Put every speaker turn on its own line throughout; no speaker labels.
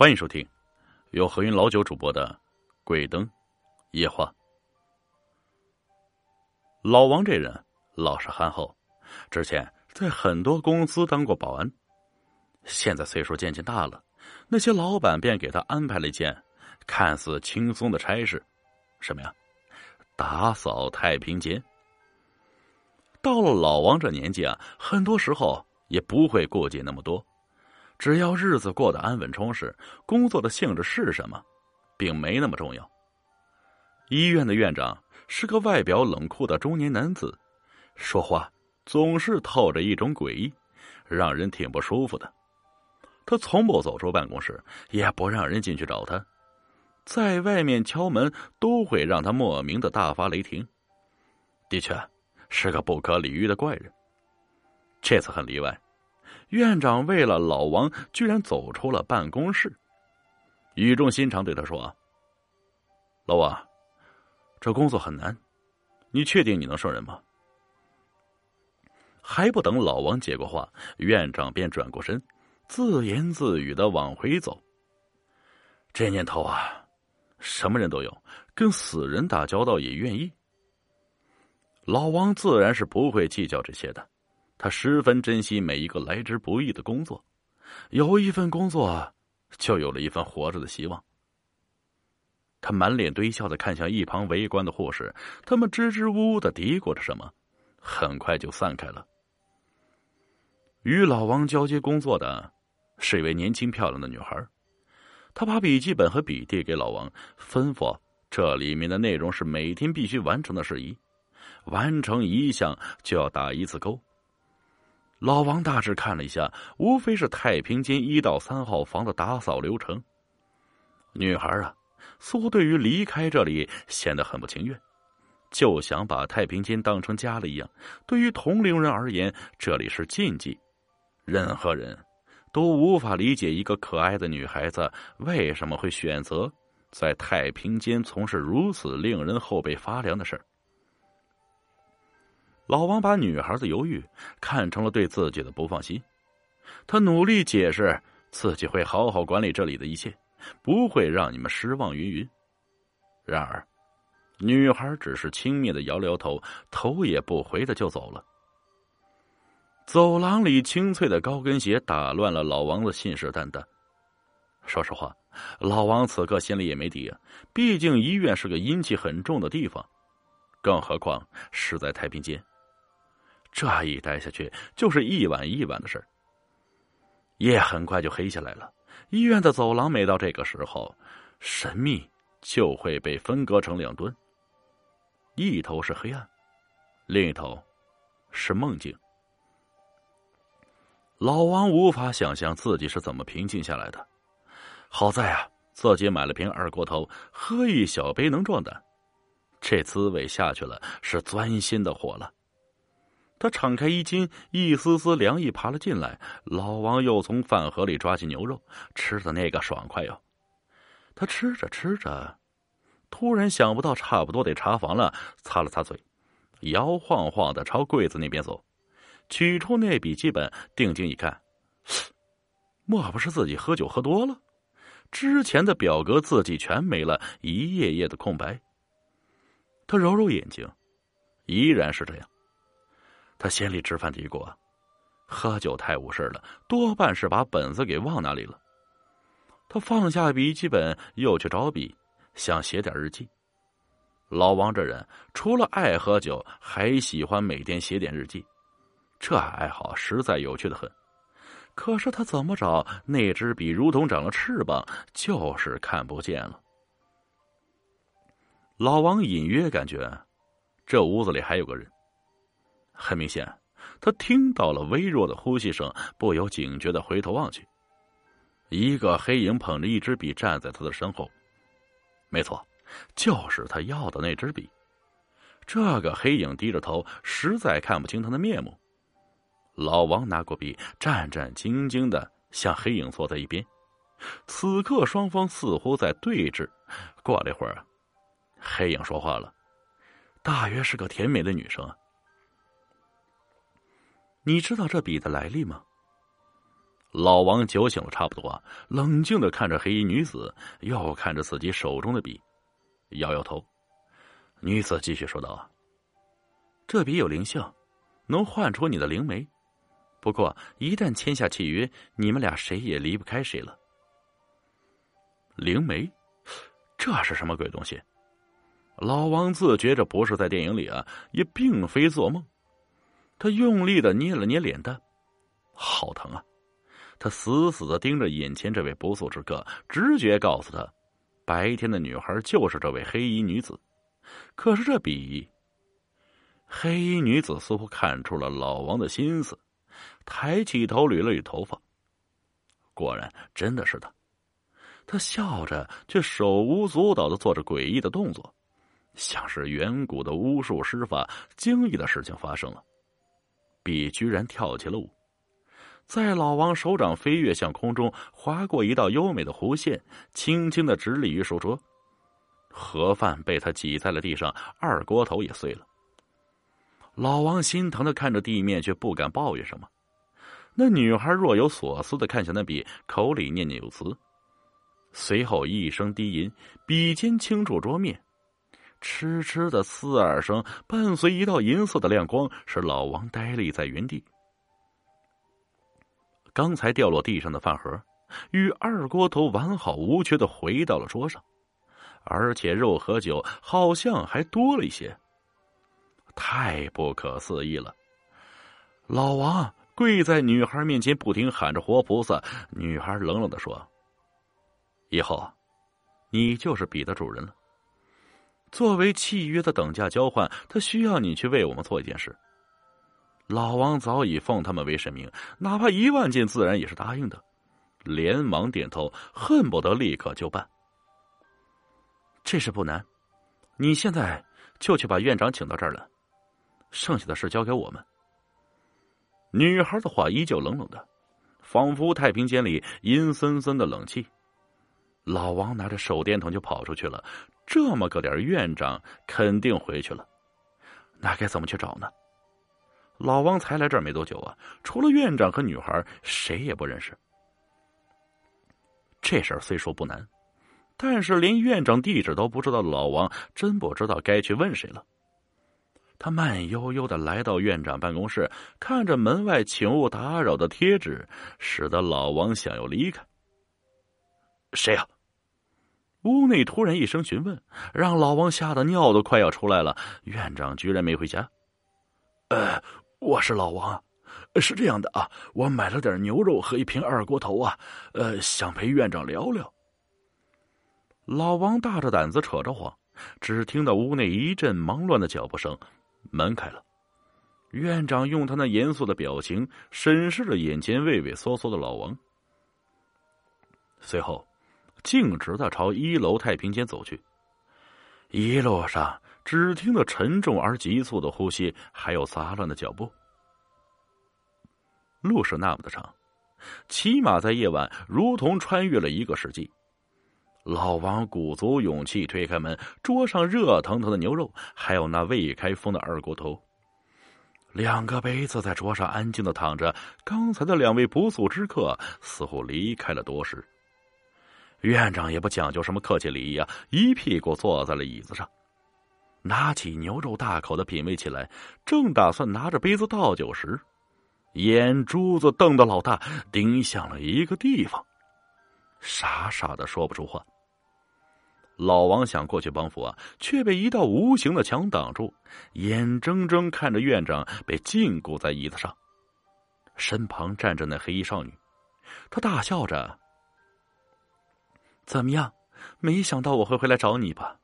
欢迎收听由何云老九主播的《鬼灯夜话》。老王这人老实憨厚，之前在很多公司当过保安，现在岁数渐渐大了，那些老板便给他安排了一件看似轻松的差事，什么呀？打扫太平间。到了老王这年纪啊，很多时候也不会顾忌那么多。只要日子过得安稳充实，工作的性质是什么，并没那么重要。医院的院长是个外表冷酷的中年男子，说话总是透着一种诡异，让人挺不舒服的。他从不走出办公室，也不让人进去找他，在外面敲门都会让他莫名的大发雷霆。的确，是个不可理喻的怪人。这次很例外。院长为了老王，居然走出了办公室，语重心长对他说：“老王，这工作很难，你确定你能胜任吗？”还不等老王接过话，院长便转过身，自言自语的往回走。这年头啊，什么人都有，跟死人打交道也愿意。老王自然是不会计较这些的。他十分珍惜每一个来之不易的工作，有一份工作，就有了一份活着的希望。他满脸堆笑的看向一旁围观的护士，他们支支吾吾的嘀咕着什么，很快就散开了。与老王交接工作的是一位年轻漂亮的女孩，她把笔记本和笔递给老王，吩咐这里面的内容是每天必须完成的事宜，完成一项就要打一次勾。老王大致看了一下，无非是太平间一到三号房的打扫流程。女孩啊，似乎对于离开这里显得很不情愿，就想把太平间当成家了一样。对于同龄人而言，这里是禁忌，任何人都无法理解一个可爱的女孩子为什么会选择在太平间从事如此令人后背发凉的事儿。老王把女孩的犹豫看成了对自己的不放心，他努力解释自己会好好管理这里的一切，不会让你们失望。云云。然而，女孩只是轻蔑的摇了摇头，头也不回的就走了。走廊里清脆的高跟鞋打乱了老王的信誓旦旦。说实话，老王此刻心里也没底啊，毕竟医院是个阴气很重的地方，更何况是在太平间。这一待下去就是一晚一晚的事夜很快就黑下来了。医院的走廊每到这个时候，神秘就会被分割成两端，一头是黑暗，另一头是梦境。老王无法想象自己是怎么平静下来的。好在啊，自己买了瓶二锅头，喝一小杯能壮胆。这滋味下去了，是钻心的火了。他敞开衣襟，一丝丝凉意爬了进来。老王又从饭盒里抓起牛肉，吃的那个爽快哟。他吃着吃着，突然想不到差不多得查房了，擦了擦嘴，摇晃晃的朝柜子那边走，取出那笔记本，定睛一看，莫不是自己喝酒喝多了？之前的表格字迹全没了，一页页的空白。他揉揉眼睛，依然是这样。他心里直犯嘀咕：喝酒太误事了，多半是把本子给忘哪里了。他放下笔记本，又去找笔，想写点日记。老王这人除了爱喝酒，还喜欢每天写点日记，这爱好实在有趣的很。可是他怎么找，那支笔如同长了翅膀，就是看不见了。老王隐约感觉，这屋子里还有个人。很明显，他听到了微弱的呼吸声，不由警觉的回头望去。一个黑影捧着一支笔站在他的身后，没错，就是他要的那支笔。这个黑影低着头，实在看不清他的面目。老王拿过笔，战战兢兢的向黑影坐在一边。此刻，双方似乎在对峙。过了一会儿，黑影说话了，大约是个甜美的女生。你知道这笔的来历吗？老王酒醒了差不多，冷静的看着黑衣女子，又看着自己手中的笔，摇摇头。女子继续说道：“，这笔有灵性，能唤出你的灵媒。不过一旦签下契约，你们俩谁也离不开谁了。”灵媒，这是什么鬼东西？老王自觉着不是在电影里啊，也并非做梦。他用力的捏了捏脸蛋，好疼啊！他死死的盯着眼前这位不速之客，直觉告诉他，白天的女孩就是这位黑衣女子。可是这笔，黑衣女子似乎看出了老王的心思，抬起头捋了捋头发，果然真的是他。他笑着，却手舞足蹈的做着诡异的动作，像是远古的巫术施法。惊异的事情发生了，笔居然跳起了舞。在老王手掌飞跃向空中，划过一道优美的弧线，轻轻的直立于书桌。盒饭被他挤在了地上，二锅头也碎了。老王心疼的看着地面，却不敢抱怨什么。那女孩若有所思的看向那笔，口里念念有词。随后一声低吟，笔尖轻触桌面，嗤嗤的刺耳声伴随一道银色的亮光，使老王呆立在原地。刚才掉落地上的饭盒，与二锅头完好无缺的回到了桌上，而且肉和酒好像还多了一些。太不可思议了！老王跪在女孩面前，不停喊着“活菩萨”。女孩冷冷的说：“以后，你就是笔的主人了。作为契约的等价交换，他需要你去为我们做一件事。”老王早已奉他们为神明，哪怕一万件，自然也是答应的，连忙点头，恨不得立刻就办。这事不难，你现在就去把院长请到这儿来，剩下的事交给我们。女孩的话依旧冷冷的，仿佛太平间里阴森森的冷气。老王拿着手电筒就跑出去了，这么个点院长肯定回去了，那该怎么去找呢？老王才来这儿没多久啊，除了院长和女孩，谁也不认识。这事儿虽说不难，但是连院长地址都不知道，老王真不知道该去问谁了。他慢悠悠的来到院长办公室，看着门外“请勿打扰”的贴纸，使得老王想要离开。谁呀？屋内突然一声询问，让老王吓得尿都快要出来了。院长居然没回家。呃。我是老王，是这样的啊，我买了点牛肉和一瓶二锅头啊，呃，想陪院长聊聊。老王大着胆子扯着谎，只听到屋内一阵忙乱的脚步声，门开了，院长用他那严肃的表情审视着眼前畏畏缩缩的老王，随后径直的朝一楼太平间走去，一路上。只听到沉重而急促的呼吸，还有杂乱的脚步。路是那么的长，骑马在夜晚如同穿越了一个世纪。老王鼓足勇气推开门，桌上热腾腾的牛肉，还有那未开封的二锅头。两个杯子在桌上安静的躺着。刚才的两位不速之客似乎离开了多时。院长也不讲究什么客气礼仪啊，一屁股坐在了椅子上。拿起牛肉，大口的品味起来。正打算拿着杯子倒酒时，眼珠子瞪得老大，盯向了一个地方，傻傻的说不出话。老王想过去帮扶啊，却被一道无形的墙挡住，眼睁睁看着院长被禁锢在椅子上，身旁站着那黑衣少女，她大笑着：“怎么样？没想到我会回来找你吧？”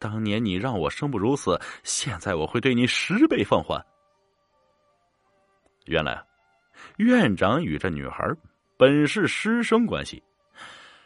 当年你让我生不如死，现在我会对你十倍奉还。原来，院长与这女孩本是师生关系，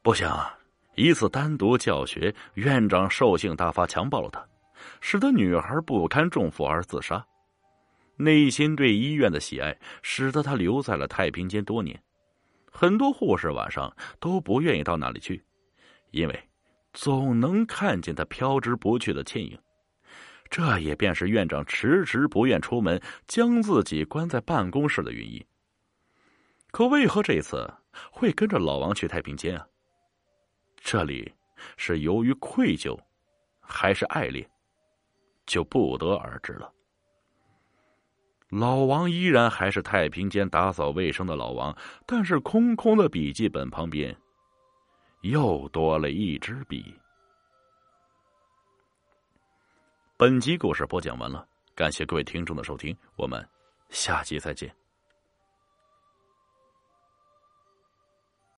不想一次单独教学，院长兽性大发，强暴了她，使得女孩不堪重负而自杀。内心对医院的喜爱，使得他留在了太平间多年。很多护士晚上都不愿意到那里去，因为。总能看见他飘之不去的倩影，这也便是院长迟迟不愿出门，将自己关在办公室的原因。可为何这次会跟着老王去太平间啊？这里是由于愧疚，还是爱恋，就不得而知了。老王依然还是太平间打扫卫生的老王，但是空空的笔记本旁边又多了一支笔。本集故事播讲完了，感谢各位听众的收听，我们下集再见。